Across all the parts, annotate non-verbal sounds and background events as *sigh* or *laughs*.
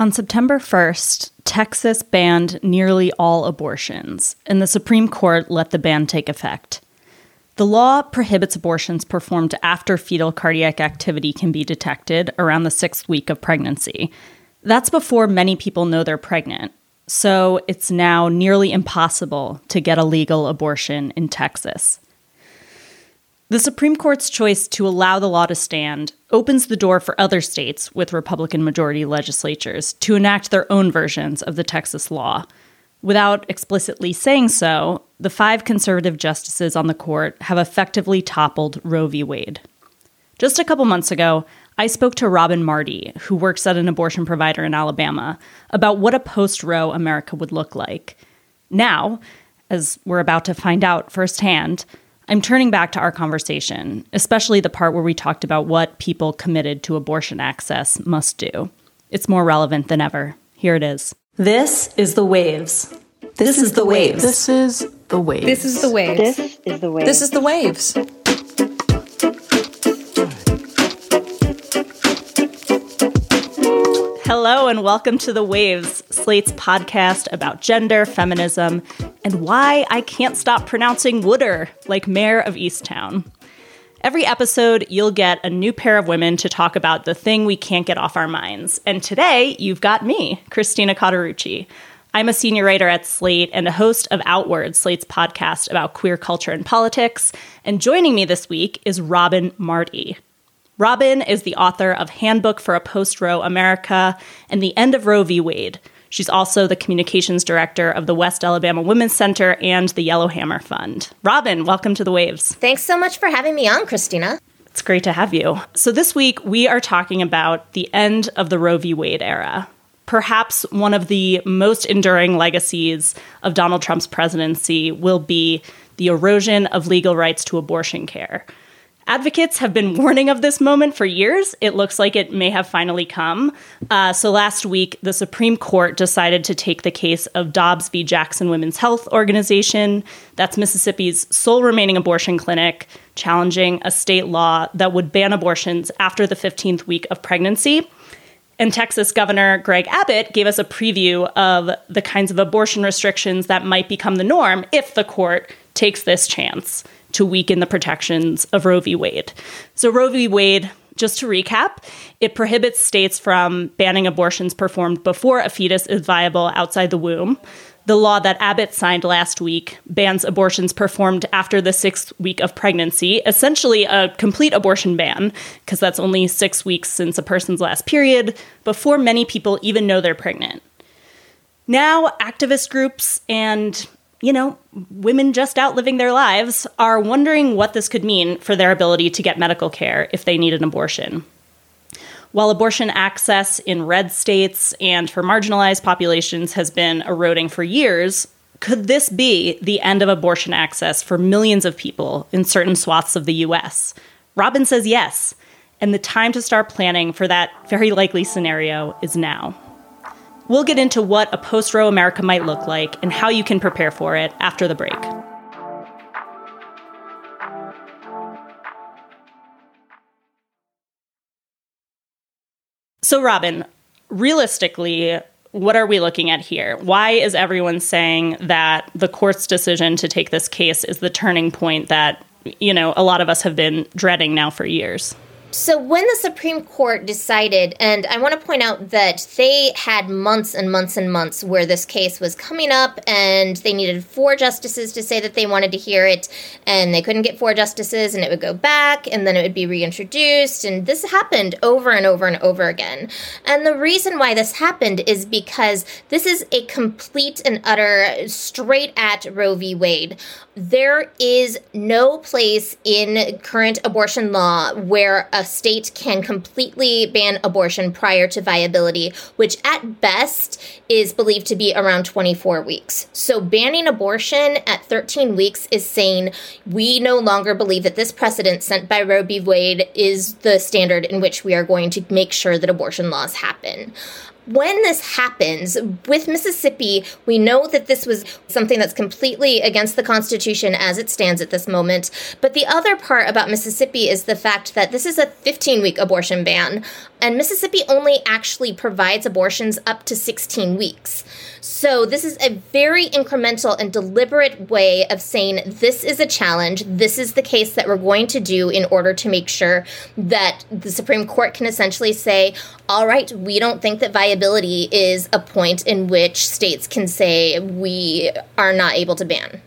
On September 1st, Texas banned nearly all abortions, and the Supreme Court let the ban take effect. The law prohibits abortions performed after fetal cardiac activity can be detected around the sixth week of pregnancy. That's before many people know they're pregnant, so it's now nearly impossible to get a legal abortion in Texas. The Supreme Court's choice to allow the law to stand opens the door for other states with Republican majority legislatures to enact their own versions of the Texas law. Without explicitly saying so, the five conservative justices on the court have effectively toppled Roe v. Wade. Just a couple months ago, I spoke to Robin Marty, who works at an abortion provider in Alabama, about what a post Roe America would look like. Now, as we're about to find out firsthand, I'm turning back to our conversation, especially the part where we talked about what people committed to abortion access must do. It's more relevant than ever. Here it is. This is the waves. This, this is the waves. This is the waves. This is the waves. This is the waves. This is the waves. Hello, and welcome to The Waves, Slate's podcast about gender, feminism, and why I can't stop pronouncing Wooder like Mare of Easttown. Every episode, you'll get a new pair of women to talk about the thing we can't get off our minds. And today, you've got me, Christina Cauterucci. I'm a senior writer at Slate and a host of Outward, Slate's podcast about queer culture and politics. And joining me this week is Robin Marty. Robin is the author of Handbook for a Post Roe America and The End of Roe v. Wade. She's also the communications director of the West Alabama Women's Center and the Yellowhammer Fund. Robin, welcome to the Waves. Thanks so much for having me on, Christina. It's great to have you. So, this week we are talking about the end of the Roe v. Wade era. Perhaps one of the most enduring legacies of Donald Trump's presidency will be the erosion of legal rights to abortion care. Advocates have been warning of this moment for years. It looks like it may have finally come. Uh, so last week, the Supreme Court decided to take the case of Dobbs v. Jackson Women's Health Organization. That's Mississippi's sole remaining abortion clinic, challenging a state law that would ban abortions after the 15th week of pregnancy. And Texas Governor Greg Abbott gave us a preview of the kinds of abortion restrictions that might become the norm if the court takes this chance to weaken the protections of Roe v. Wade. So, Roe v. Wade, just to recap, it prohibits states from banning abortions performed before a fetus is viable outside the womb. The law that Abbott signed last week bans abortions performed after the sixth week of pregnancy, essentially a complete abortion ban, because that's only six weeks since a person's last period, before many people even know they're pregnant. Now, activist groups and you know, women just out living their lives are wondering what this could mean for their ability to get medical care if they need an abortion. While abortion access in red states and for marginalized populations has been eroding for years, could this be the end of abortion access for millions of people in certain swaths of the US? Robin says yes, and the time to start planning for that very likely scenario is now. We'll get into what a post Roe America might look like and how you can prepare for it after the break. So, Robin, realistically, what are we looking at here? Why is everyone saying that the court's decision to take this case is the turning point that, you know, a lot of us have been dreading now for years? So, when the Supreme Court decided, and I want to point out that they had months and months and months where this case was coming up, and they needed four justices to say that they wanted to hear it, and they couldn't get four justices, and it would go back, and then it would be reintroduced. And this happened over and over and over again. And the reason why this happened is because this is a complete and utter straight at Roe v. Wade. There is no place in current abortion law where a state can completely ban abortion prior to viability, which at best is believed to be around 24 weeks. So banning abortion at 13 weeks is saying we no longer believe that this precedent sent by Roe v. Wade is the standard in which we are going to make sure that abortion laws happen. When this happens with Mississippi, we know that this was something that's completely against the Constitution as it stands at this moment. But the other part about Mississippi is the fact that this is a 15 week abortion ban, and Mississippi only actually provides abortions up to 16 weeks. So, this is a very incremental and deliberate way of saying this is a challenge. This is the case that we're going to do in order to make sure that the Supreme Court can essentially say, all right, we don't think that viability is a point in which states can say we are not able to ban.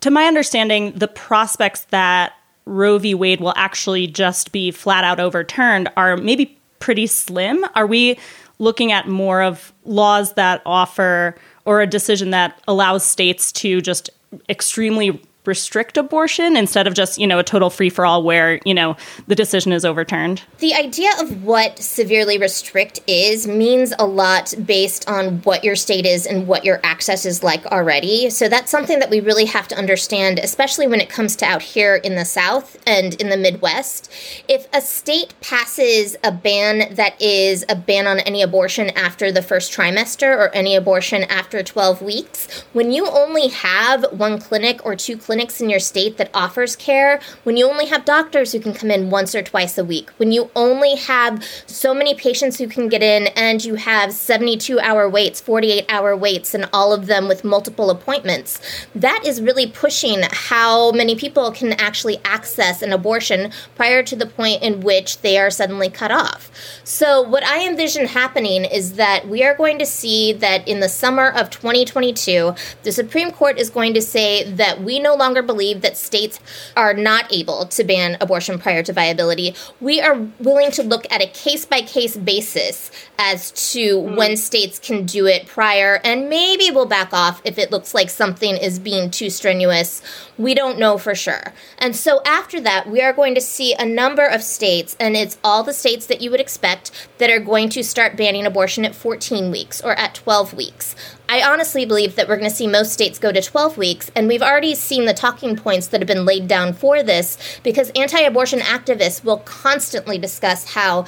To my understanding, the prospects that Roe v. Wade will actually just be flat out overturned are maybe pretty slim. Are we looking at more of laws that offer or a decision that allows states to just extremely restrict abortion instead of just, you know, a total free for all where, you know, the decision is overturned? The idea of what severely restrict is means a lot based on what your state is and what your access is like already. So that's something that we really have to understand, especially when it comes to out here in the South and in the Midwest. If a state passes a ban that is a ban on any abortion after the first trimester or any abortion after 12 weeks, when you only have one clinic or two clinics, clinics in your state that offers care, when you only have doctors who can come in once or twice a week, when you only have so many patients who can get in and you have 72 hour waits, 48 hour waits, and all of them with multiple appointments, that is really pushing how many people can actually access an abortion prior to the point in which they are suddenly cut off. So, what I envision happening is that we are going to see that in the summer of 2022, the Supreme Court is going to say that we no longer longer believe that states are not able to ban abortion prior to viability. We are willing to look at a case by case basis as to mm. when states can do it prior, and maybe we'll back off if it looks like something is being too strenuous. We don't know for sure. And so after that, we are going to see a number of states, and it's all the states that you would expect that are going to start banning abortion at 14 weeks or at 12 weeks. I honestly believe that we're going to see most states go to 12 weeks, and we've already seen the talking points that have been laid down for this because anti abortion activists will constantly discuss how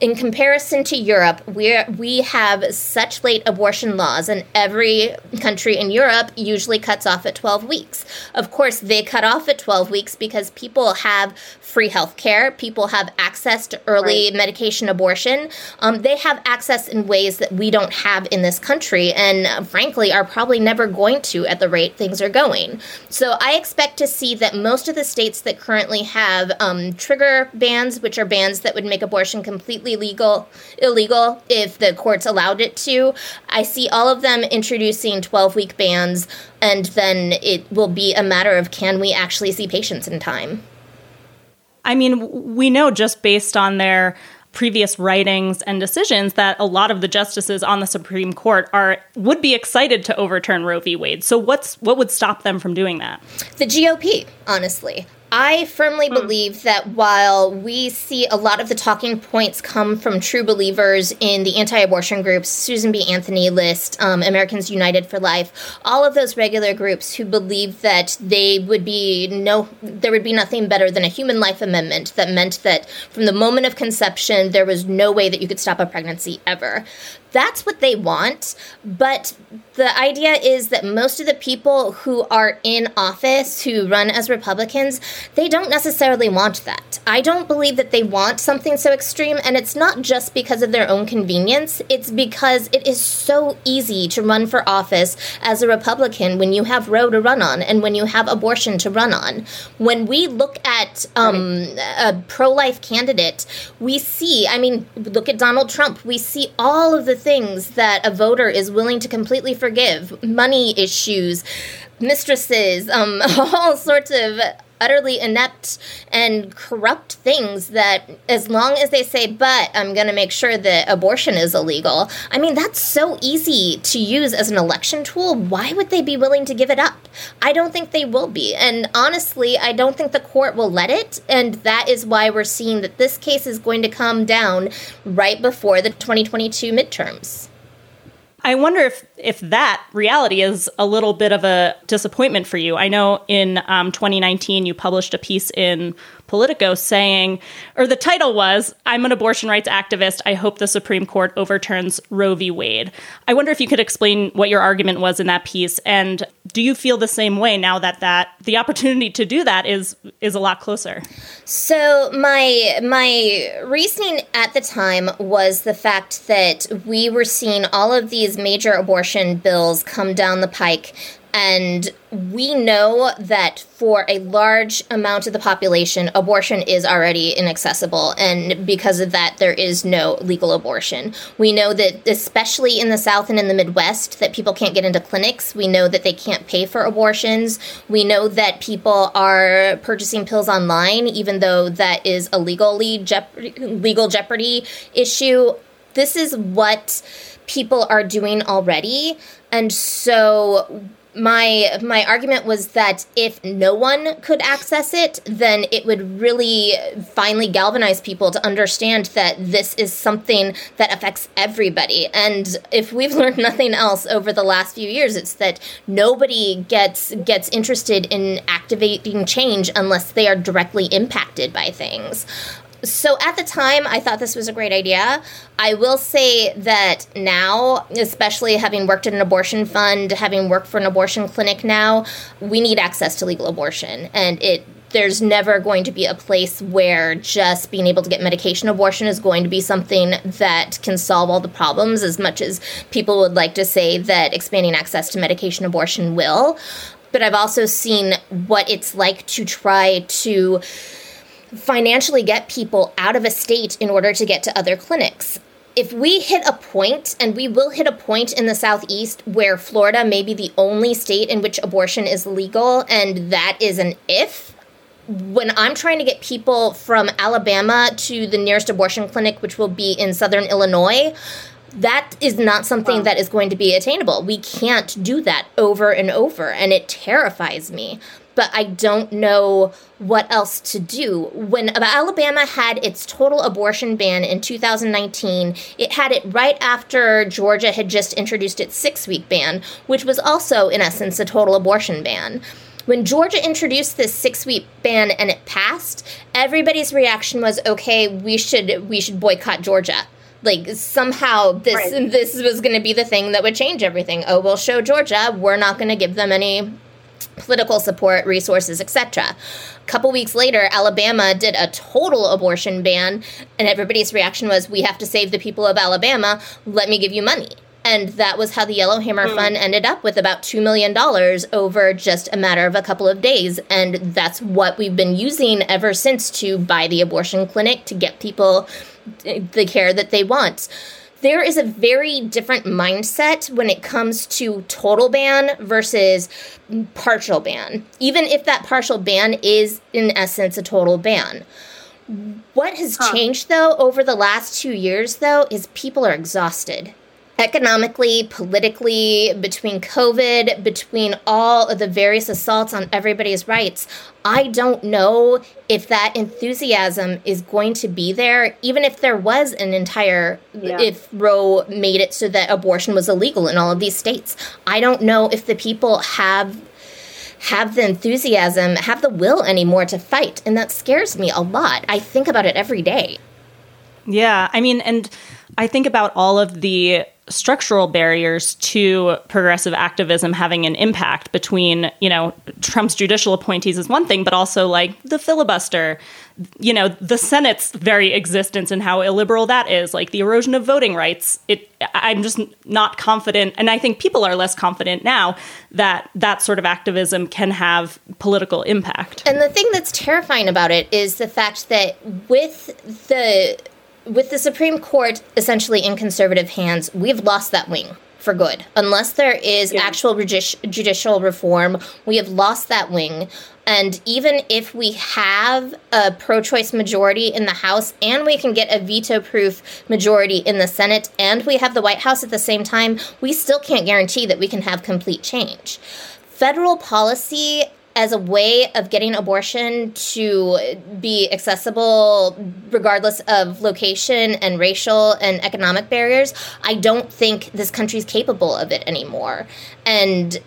in comparison to Europe, we we have such late abortion laws, and every country in Europe usually cuts off at 12 weeks. Of course, they cut off at 12 weeks because people have free health care, people have access to early right. medication abortion. Um, they have access in ways that we don't have in this country, and uh, frankly, are probably never going to at the rate things are going. So I expect to see that most of the states that currently have um, trigger bans, which are bans that would make abortion completely completely legal illegal if the courts allowed it to. I see all of them introducing 12 week bans, and then it will be a matter of can we actually see patients in time. I mean, we know just based on their previous writings and decisions that a lot of the justices on the Supreme Court are would be excited to overturn Roe v. Wade. So what's what would stop them from doing that? The GOP, honestly. I firmly hmm. believe that while we see a lot of the talking points come from true believers in the anti abortion groups, Susan B. Anthony list, um, Americans United for Life, all of those regular groups who believe that they would be no, there would be nothing better than a human life amendment that meant that from the moment of conception, there was no way that you could stop a pregnancy ever that's what they want. But the idea is that most of the people who are in office who run as Republicans, they don't necessarily want that. I don't believe that they want something so extreme, and it's not just because of their own convenience, it's because it is so easy to run for office as a Republican when you have Roe to run on and when you have abortion to run on. When we look at um, a pro life candidate, we see, I mean, look at Donald Trump, we see all of the things that a voter is willing to completely forgive. Money issues, mistresses, um, *laughs* all sorts of utterly inept and corrupt things that as long as they say but i'm going to make sure that abortion is illegal i mean that's so easy to use as an election tool. Why would they be willing to give it up? I don't think they will be. And honestly i don't think the court will let it. And that is why we're seeing that this case is going to come down right before the 2022 midterms I wonder if if that reality is a little bit of a disappointment for you. I know in um, 2019 you published a piece in Politico saying, or the title was, I'm an abortion rights activist. I hope the Supreme Court overturns Roe v. Wade. I wonder if you could explain what your argument was in that piece. And do you feel the same way now that, that the opportunity to do that is is a lot closer? So my my reasoning at the time was the fact that we were seeing all of these major abortion bills come down the pike and we know that for a large amount of the population, abortion is already inaccessible. And because of that, there is no legal abortion. We know that, especially in the South and in the Midwest, that people can't get into clinics. We know that they can't pay for abortions. We know that people are purchasing pills online, even though that is a legally legal jeopardy issue. This is what people are doing already. And so my my argument was that if no one could access it then it would really finally galvanize people to understand that this is something that affects everybody. And if we've *laughs* learned nothing else over the last few years it's that nobody gets gets interested in activating change unless they are directly impacted by things so at the time, I thought this was a great idea. I will say that now, especially having worked at an abortion fund, having worked for an abortion clinic now, we need access to legal abortion. And it there's never going to be a place where just being able to get medication abortion is going to be something that can solve all the problems as much as people would like to say that expanding access to medication abortion will. But I've also seen what it's like to try to financially get people out of a state in order to get to other clinics. If we hit a point, and we will hit a point in the Southeast where Florida may be the only state in which abortion is legal, and that is an if, when I'm trying to get people from Alabama to the nearest abortion clinic, which will be in southern Illinois, that is not something wow. that is going to be attainable. We can't do that over and over, and it terrifies me but I don't know what else to do. When Alabama had its total abortion ban in 2019, it had it right after Georgia had just introduced its six week ban, which was also, in essence, a total abortion ban when Georgia introduced this six week ban and it passed, everybody's reaction was, "Okay, we should we should boycott Georgia." Like somehow this right. this was going to be the thing that would change everything. Oh, we'll show Georgia. We're not going to give them any political support, resources, etc. A couple weeks later, Alabama did a total abortion ban, and everybody's reaction was, We have to save the people of Alabama. Let me give you money. And that was how the Yellowhammer mm. Fund ended up with about $2 million over just a matter of a couple of days. And that's what we've been using ever since to buy the abortion clinic to get people the care that they want there is a very different mindset when it comes to total ban versus partial ban, even if that partial ban is, in essence, a total ban. What has huh. changed, though, over the last two years, though, is people are exhausted economically, politically, between COVID, between all of the various assaults on everybody's rights, I don't know if that enthusiasm is going to be there, even if there was an entire, yeah. if Roe made it so that abortion was illegal in all of these states. I don't know if the people have have the enthusiasm, have the will anymore to fight. And that scares me a lot. I think about it every day. Yeah. I mean, and I think about all of the structural barriers to progressive activism having an impact between, you know, Trump's judicial appointees is one thing, but also like the filibuster, you know, the Senate's very existence and how illiberal that is, like the erosion of voting rights. It I'm just not confident and I think people are less confident now that that sort of activism can have political impact. And the thing that's terrifying about it is the fact that with the with the Supreme Court essentially in conservative hands, we've lost that wing for good. Unless there is yeah. actual judicial reform, we have lost that wing. And even if we have a pro choice majority in the House and we can get a veto proof majority in the Senate and we have the White House at the same time, we still can't guarantee that we can have complete change. Federal policy as a way of getting abortion to be accessible regardless of location and racial and economic barriers, I don't think this country's capable of it anymore. And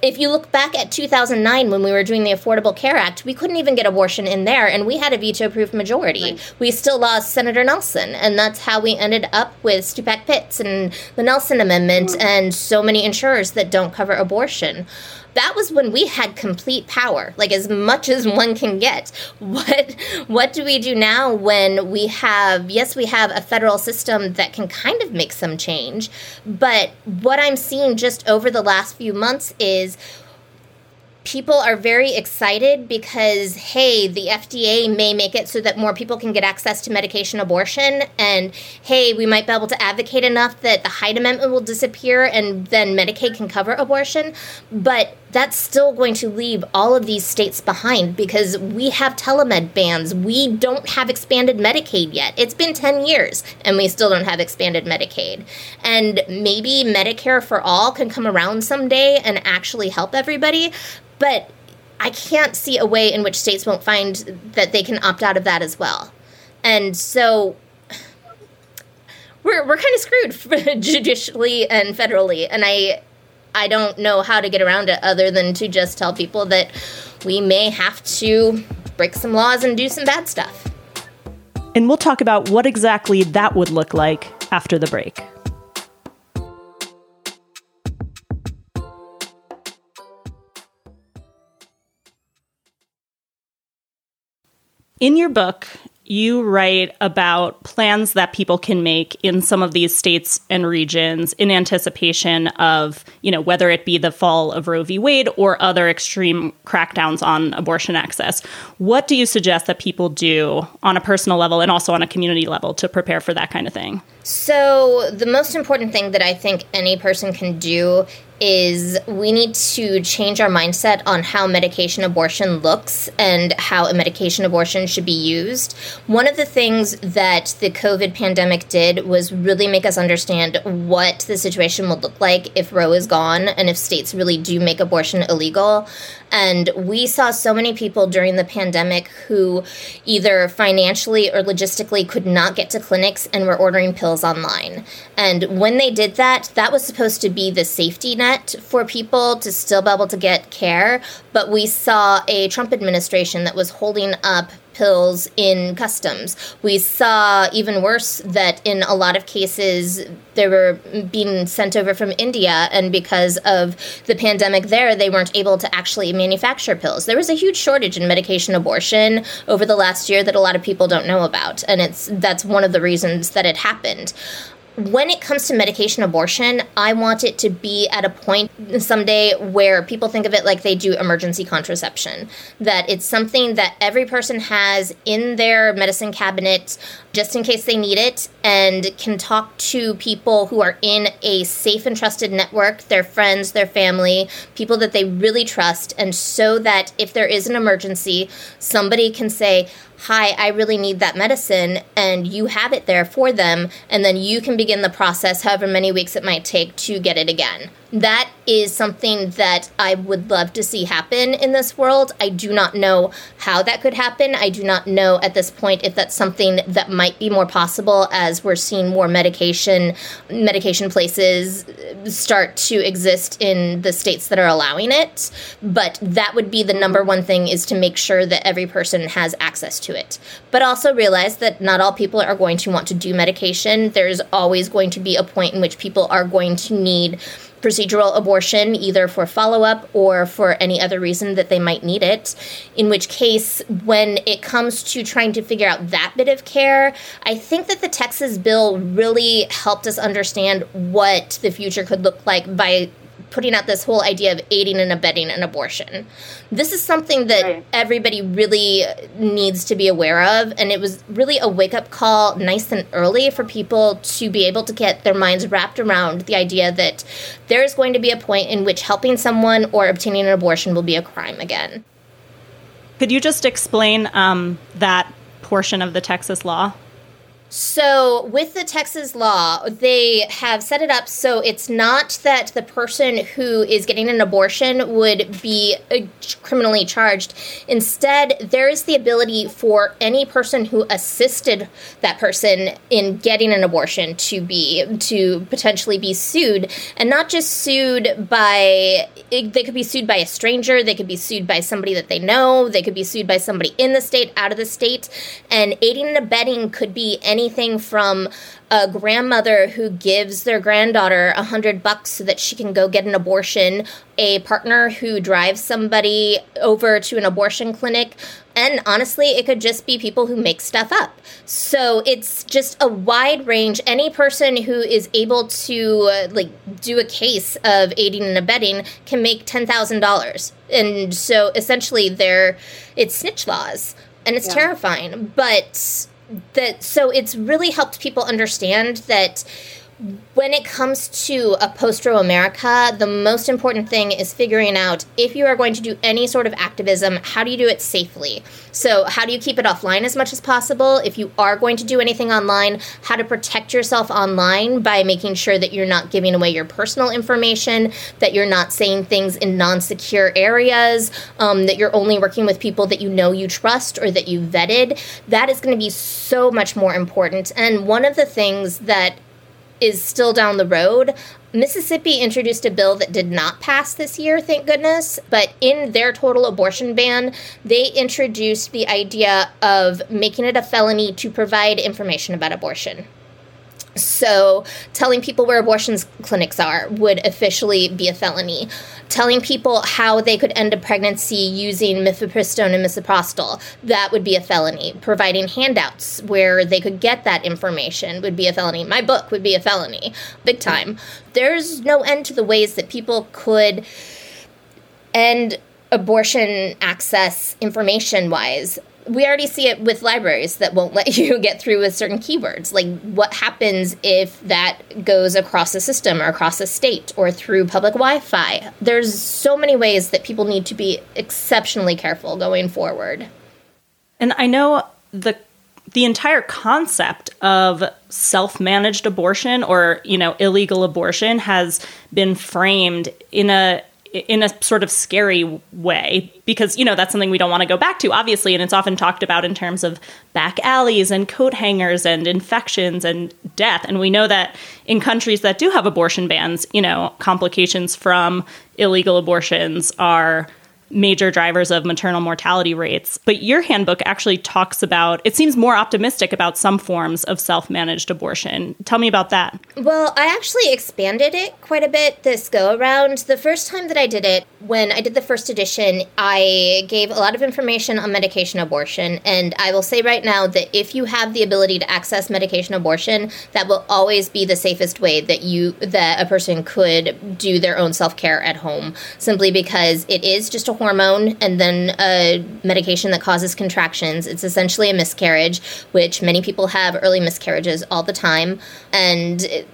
if you look back at 2009 when we were doing the Affordable Care Act, we couldn't even get abortion in there, and we had a veto proof majority. Right. We still lost Senator Nelson, and that's how we ended up with Stupak Pitts and the Nelson Amendment mm-hmm. and so many insurers that don't cover abortion that was when we had complete power like as much as one can get. *laughs* What what do we do now when we have yes we have a federal system that can kind of make some change but what i'm seeing just over the last few months is people are very excited because hey the fda may make it so that more people can get access to medication abortion and hey we might be able to advocate enough that the hyde amendment will disappear and then medicaid can cover abortion. But that's still going to leave all of these states behind because we have telemed bans we don't have expanded medicaid yet it's been 10 years and we still don't have expanded medicaid and maybe medicare for all can come around someday and actually help everybody but I can't see a way in which states won't find that they can opt out of that as well. And so *sighs* we're, we're kind of screwed *laughs* judicially and federally. And I, I don't know how to get around it other than to just tell people that we may have to break some laws and do some bad stuff. And we'll talk about what exactly that would look like after the break. In your book, you write about plans that people can make in some of these states and regions in anticipation of, you know, whether it be the fall of Roe v. Wade or other extreme crackdowns on abortion access. What do you suggest that people do on a personal level and also on a community level to prepare for that kind of thing? So, the most important thing that I think any person can do is we need to change our mindset on how medication abortion looks and how a medication abortion should be used. One of the things that the COVID pandemic did was really make us understand what the situation would look like if Roe is gone and if states really do make abortion illegal. And we saw so many people during the pandemic who either financially or logistically could not get to clinics and were ordering pills online. And when they did that, that was supposed to be the safety net for people to still be able to get care. But we saw a Trump administration that was holding up pills in customs. We saw even worse that in a lot of cases they were being sent over from India, and because of the pandemic there, they weren't able to actually manufacture pills. There was a huge shortage in medication abortion over the last year that a lot of people don't know about, and it's that's one of the reasons that it happened when it comes to medication abortion, I want it to be at a point someday where people think of it like they do emergency contraception. That it's something that every person has in their medicine cabinet just in case they need it and can talk to people who are in a safe and trusted network, their friends, their family, people that they really trust. And so that if there is an emergency, somebody can say, hi, I really need that medicine, and you have it there for them, and then you can begin the process, however many weeks it might take, to get it again that is something that I would love to see happen in this world. I do not know how that could happen. I do not know at this point if that's something that might be more possible as we're seeing more medication medication places start to exist in the states that are allowing it. But that would be the number one thing is to make sure that every person has access to it. But also realize that not all people are going to want to do medication. There's always going to be a point in which people are going to need procedural abortion, either for follow up or for any other reason that they might need it. In which case, when it comes to trying to figure out that bit of care, I think that the Texas bill really helped us understand what the future could look like by putting out this whole idea of aiding and abetting an abortion. This is something that right. everybody really needs to be aware of, and it was really a wake up call nice and early for people to be able to get their minds wrapped around the idea that there's going to be a point in which helping someone or obtaining an abortion will be a crime again. Could you just explain um, that portion of the Texas law? So, with the Texas law, they have set it up so it's not that the person who is getting an abortion would be uh, criminally charged. Instead, there is the ability for any person who assisted that person in getting an abortion to be to potentially be sued and not just sued by they could be sued by a stranger, they could be sued by somebody that they know, they could be sued by somebody in the state, out of the state, and aiding and abetting could be any anything from a grandmother who gives their granddaughter a hundred bucks so that she can go get an abortion, a partner who drives somebody over to an abortion clinic, and honestly, it could just be people who make stuff up. So it's just a wide range. Any person who is able to uh, like do a case of aiding and abetting can make ten thousand dollars, and so essentially, they're it's snitch laws, and it's yeah. terrifying. But that so it's really helped people understand that when it comes to a post Roe America, the most important thing is figuring out if you are going to do any sort of activism, how do you do it safely? So, how do you keep it offline as much as possible? If you are going to do anything online, how to protect yourself online by making sure that you're not giving away your personal information, that you're not saying things in non secure areas, um, that you're only working with people that you know you trust or that you vetted. That is going to be so much more important. And one of the things that is still down the road. Mississippi introduced a bill that did not pass this year, thank goodness. But in their total abortion ban, they introduced the idea of making it a felony to provide information about abortion. So, telling people where abortion clinics are would officially be a felony. Telling people how they could end a pregnancy using mifepristone and misoprostol, that would be a felony. Providing handouts where they could get that information would be a felony. My book would be a felony, big time. There's no end to the ways that people could end abortion access information wise we already see it with libraries that won't let *laughs* you get through with certain keywords. Like, what happens if that goes across a system or across a state or through public Wi Fi? There's so many ways that people need to be exceptionally careful going forward. And I know the the entire concept of self-managed abortion or you know illegal abortion has been framed in a in a sort of scary way because you know that's something we don't want to go back to obviously and it's often talked about in terms of back alleys and coat hangers and infections and death and we know that in countries that do have abortion bans you know complications from illegal abortions are major drivers of maternal mortality rates. But your handbook actually talks about, it seems more optimistic about some forms of self managed abortion. Tell me about that. Well, I actually expanded it quite a bit this go around. The first time that I did it, when I did the first edition, I gave a lot of information on medication abortion. And I will say right now that if you have the ability to access medication abortion, that will always be the safest way that you that a person could do their own self care at home, simply because it is just a hormone and then a medication that causes contractions. It's essentially a miscarriage, which many people have early miscarriages all the time. And it,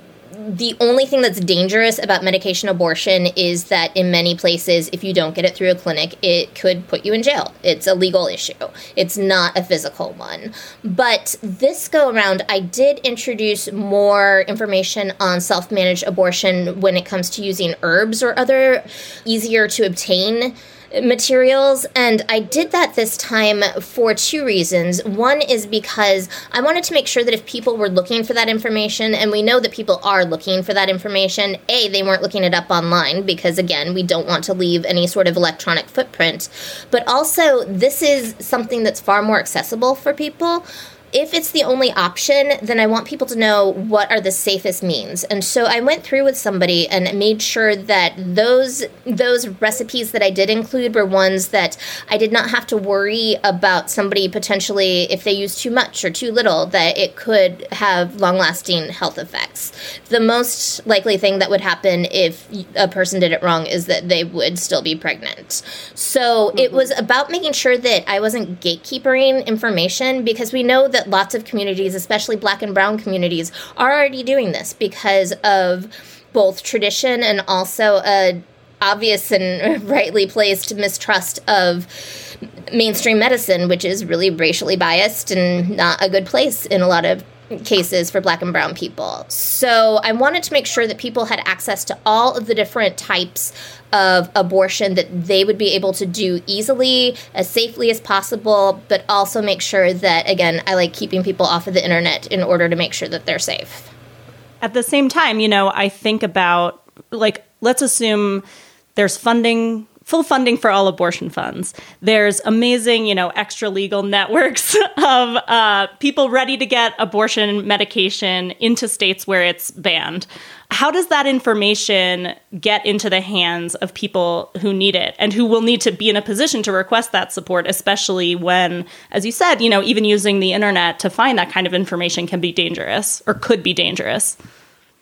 the only thing that's dangerous about medication abortion is that in many places, if you don't get it through a clinic, it could put you in jail. It's a legal issue, it's not a physical one. But this go around, I did introduce more information on self managed abortion when it comes to using herbs or other easier to obtain materials, and I did that this time for two reasons. One is because I wanted to make sure that if people were looking for that information, and we know that people are looking for that information, A, they weren't looking it up online, because again, we don't want to leave any sort of electronic footprint, but also this is something that's far more accessible for people if it's the only option, then I want people to know what are the safest means. And so I went through with somebody and made sure that those those recipes that I did include were ones that I did not have to worry about somebody potentially if they use too much or too little that it could have long-lasting health effects. The most likely thing that would happen if a person did it wrong is that they would still be pregnant. So mm-hmm. it was about making sure that I wasn't gatekeeping information because we know that that lots of communities, especially black and brown communities, are already doing this because of both tradition and also a obvious and *laughs* rightly placed mistrust of mainstream medicine, which is really racially biased and not a good place in a lot of cases for black and brown people. So I wanted to make sure that people had access to all of the different types of abortion that they would be able to do easily, as safely as possible, but also make sure that, again, I like keeping people off of the internet in order to make sure that they're safe. At the same time, you know, I think about, like, let's assume there's funding full funding for all abortion funds. There's amazing, you know, extra legal networks *laughs* of uh, people ready to get abortion medication into states where it's banned. How does that information get into the hands of people who need it and who will need to be in a position to request that support, especially when, as you said, you know, even using the internet to find that kind of information can be dangerous or could be dangerous?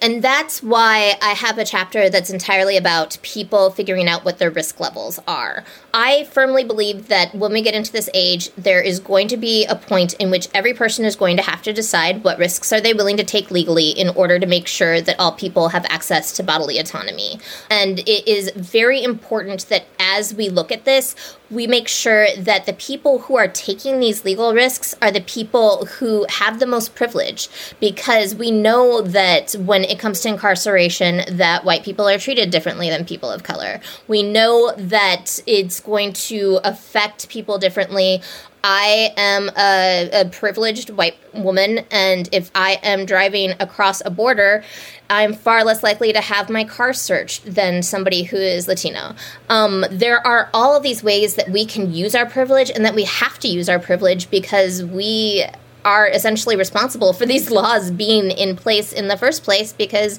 And that's why I have a chapter that's entirely about people figuring out what their risk levels are. I firmly believe that when we get into this age, there is going to be a point in which every person is going to have to decide what risks are they willing to take legally in order to make sure that all people have access to bodily autonomy. And it is very important that as we look at this, we make sure that the people who are taking these legal risks are the people who have the most privilege because we know that when it comes to incarceration that white people are treated differently than people of color. We know that it's going to affect people differently I am a, a, privileged white woman, and if I am driving across a border, I'm far less likely to have my car searched than somebody who is Latino. Um, there are all of these ways that we can use our privilege and that we have to use our privilege because we are essentially responsible for these *laughs* laws being in place in the first place because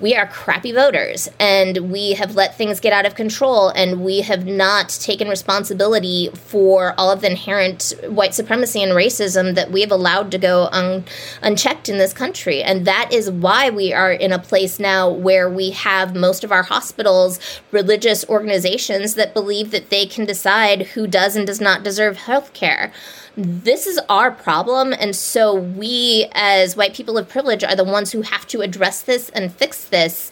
we are crappy voters and we have let things get out of control and we have not taken responsibility for all of the inherent white supremacy and racism that we have allowed to go un- unchecked in this country. And that is why we are in a place now where we have most of our hospitals religious organizations that believe that they can decide who does and does not deserve health care this is our problem. And so we, as white people of privilege, are the ones who have to address this and fix this.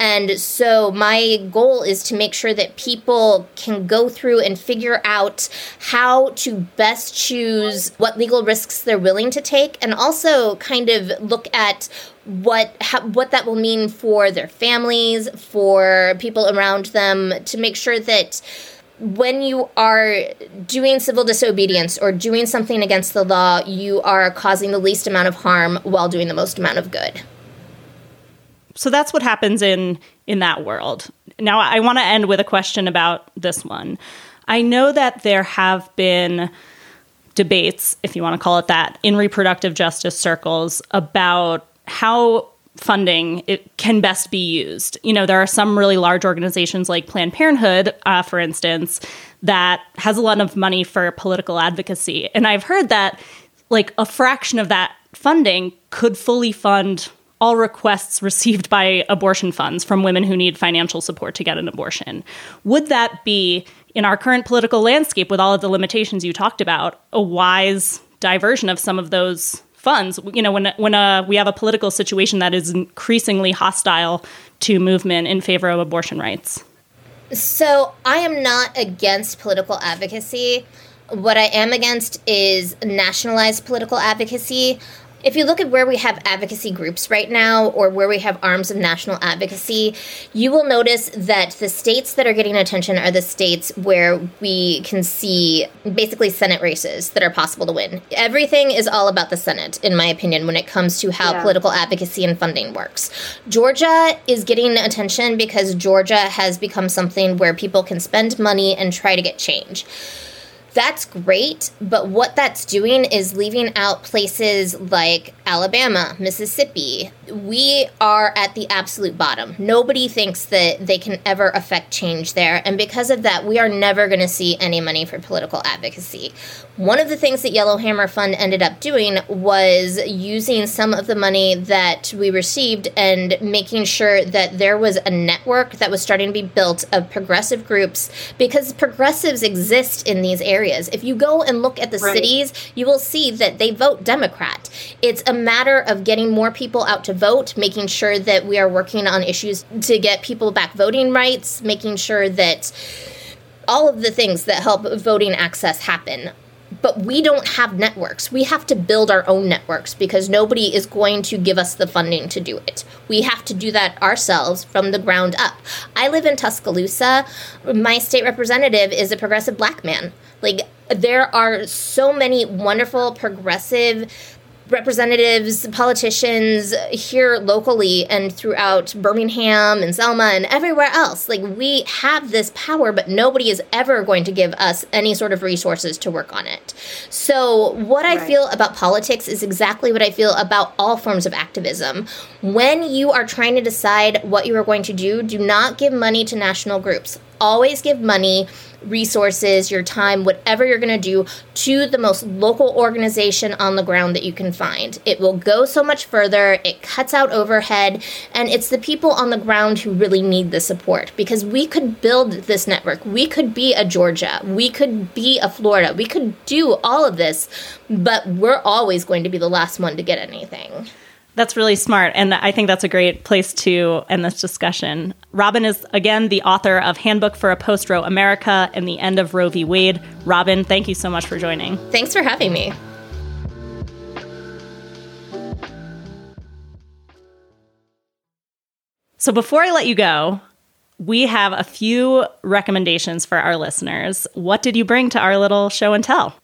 And so my goal is to make sure that people can go through and figure out how to best choose what legal risks they're willing to take and also kind of look at what how, what that will mean for their families, for people around them to make sure that when you are doing civil disobedience or doing something against the law, you are causing the least amount of harm while doing the most amount of good. So that's what happens in in that world. Now I want to end with a question about this one. I know that there have been debates, if you want to call it that, in reproductive justice circles about how funding it can best be used. You know, there are some really large organizations like Planned Parenthood, uh, for instance, that has a lot of money for political advocacy. And I've heard that like a fraction of that funding could fully fund all requests received by abortion funds from women who need financial support to get an abortion. Would that be, in our current political landscape, with all of the limitations you talked about, a wise diversion of some of those funds. You know, when when uh, we have a political situation that is increasingly hostile to movement in favor of abortion rights. So I am not against political advocacy. What I am against is nationalized political advocacy if you look at where we have advocacy groups right now or where we have arms of national advocacy, you will notice that the states that are getting attention are the states where we can see basically Senate races that are possible to win. Everything is all about the Senate, in my opinion, when it comes to how yeah. political advocacy and funding works. Georgia is getting attention because Georgia has become something where people can spend money and try to get change that's great, but what that's doing is leaving out places like Alabama, Mississippi. We are at the absolute bottom. Nobody thinks that they can ever affect change there, and because of that, we are never going to see any money for political advocacy. One of the things that Yellowhammer Fund ended up doing was using some of the money that we received and making sure that there was a network that was starting to be built of progressive groups because progressives exist in these areas areas. If you go and look at the right. cities, you will see that they vote Democrat. It's a matter of getting more people out to vote, making sure that we are working on issues to get people back voting rights, making sure that all of the things that help voting access happen. But we don't have networks. We have to build our own networks because nobody is going to give us the funding to do it. We have to do that ourselves from the ground up. I live in Tuscaloosa. My state representative is a progressive black man. Like, there are so many wonderful progressive representatives, politicians here locally and throughout Birmingham and Selma and everywhere else. Like, we have this power, but nobody is ever going to give us any sort of resources to work on it. So, what I feel about politics is exactly what I feel about all forms of activism. When you are trying to decide what you are going to do, do not give money to national groups. Always give money resources, your time, whatever you're going to do to the most local organization on the ground that you can find. It will go so much further, it cuts out overhead, and it's the people on the ground who really need the support because we could build this network. We could be a Georgia, we could be a Florida, we could do all of this, but we're always going to be the last one to get anything. That's really smart. And I think that's a great place to end this discussion. Robin is, again, the author of Handbook for a Post Roe America and the End of Roe v. Wade. Robin, thank you so much for joining. Thanks for having me. So before I let you go, we have a few recommendations for our listeners. What did you bring to our little show and tell?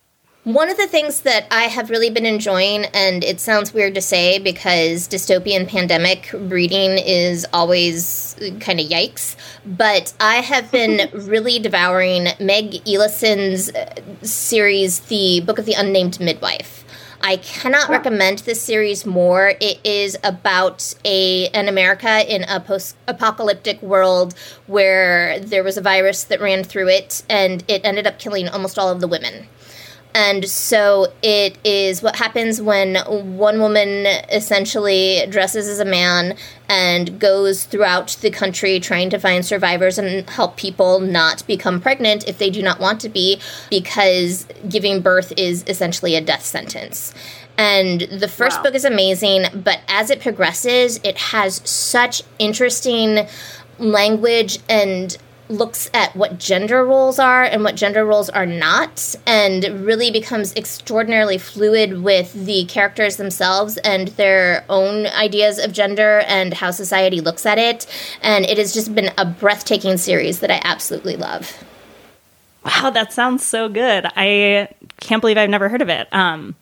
One of the things that I have really been enjoying, and it sounds weird to say because dystopian pandemic reading is always kind of yikes, but I have been *laughs* really devouring Meg Elison's uh, series, The Book of the Unnamed Midwife. I cannot recommend this series more. It is about a an America in a post-apocalyptic world where there was a virus that ran through it and it ended up killing almost all of the women. And so it is what happens when one woman essentially dresses as a man and goes throughout the country trying to find survivors and help people not become pregnant if they do not want to be, because giving birth is essentially a death sentence. And the first wow. book is amazing, but as it progresses, it has such interesting language and looks at what gender roles are and what gender roles are not, and really becomes extraordinarily fluid with the characters themselves and their own ideas of gender and how society looks at it. And it has just been a breathtaking series that I absolutely love. Wow, that sounds so good. I can't believe I've never heard of it. Um,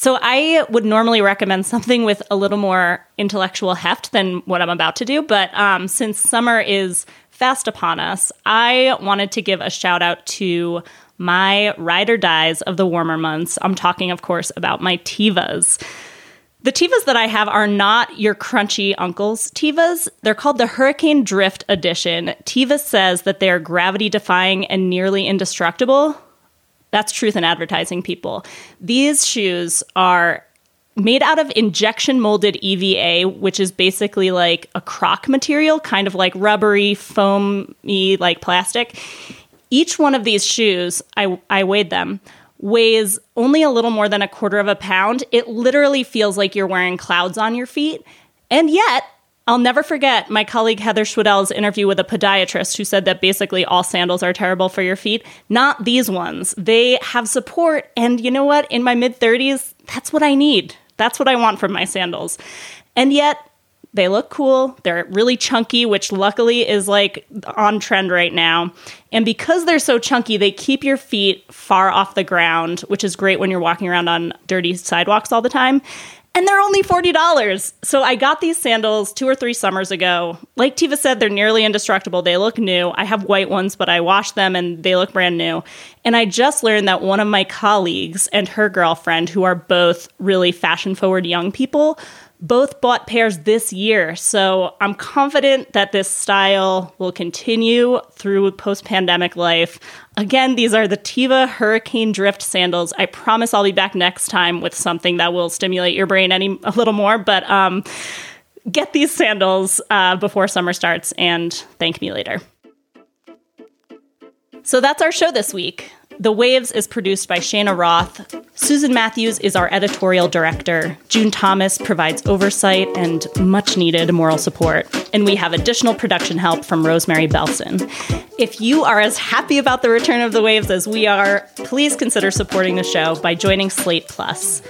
so I would normally recommend something with a little more intellectual heft than what I'm about to do, but um, since summer is fast upon us, I wanted to give a shout out to my ride or dies of the warmer months. I'm talking, of course, about my Tevas. The Tevas that I have are not your crunchy uncle's Tevas. They're called the Hurricane Drift Edition. Teva says that they're gravity defying and nearly indestructible. That's truth in advertising, people. These shoes are made out of injection molded EVA, which is basically like a croc material, kind of like rubbery, foamy, like plastic. Each one of these shoes, I, I weighed them, weighs only a little more than a quarter of a pound. It literally feels like you're wearing clouds on your feet. And yet, I'll never forget my colleague Heather Schwedel's interview with a podiatrist who said that basically all sandals are terrible for your feet. Not these ones. They have support. And you know what? In my mid 30s, that's what I need. That's what I want from my sandals. And yet, they look cool. They're really chunky, which luckily is like on trend right now. And because they're so chunky, they keep your feet far off the ground, which is great when you're walking around on dirty sidewalks all the time and they're only $40. So I got these sandals two or three summers ago. Like Teva said, they're nearly indestructible. They look new. I have white ones, but I washed them and they look brand new. And I just learned that one of my colleagues and her girlfriend, who are both really fashion forward young people, both bought pairs this year. So I'm confident that this style will continue through post pandemic life. Again, these are the Teva Hurricane Drift sandals. I promise I'll be back next time with something that will stimulate your brain any a little more. But um, get these sandals uh, before summer starts and thank me later. So that's our show this week. The Waves is produced by Shana Roth. Susan Matthews is our editorial director. June Thomas provides oversight and much needed moral support. And we have additional production help from Rosemary Belson. If you are as happy about the return of the waves as we are, please consider supporting the show by joining Slate Plus.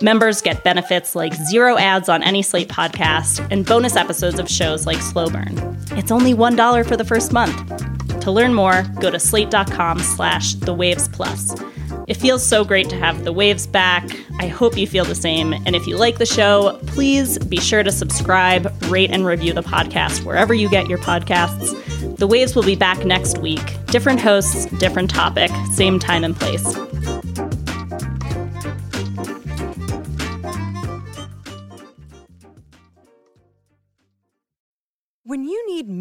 Members get benefits like zero ads on any Slate podcast and bonus episodes of shows like Slow Burn. It's only $1 for the first month. To learn more, go to slate.com slash the waves plus. It feels so great to have the waves back. I hope you feel the same. And if you like the show, please be sure to subscribe, rate, and review the podcast wherever you get your podcasts. The waves will be back next week. Different hosts, different topic, same time and place.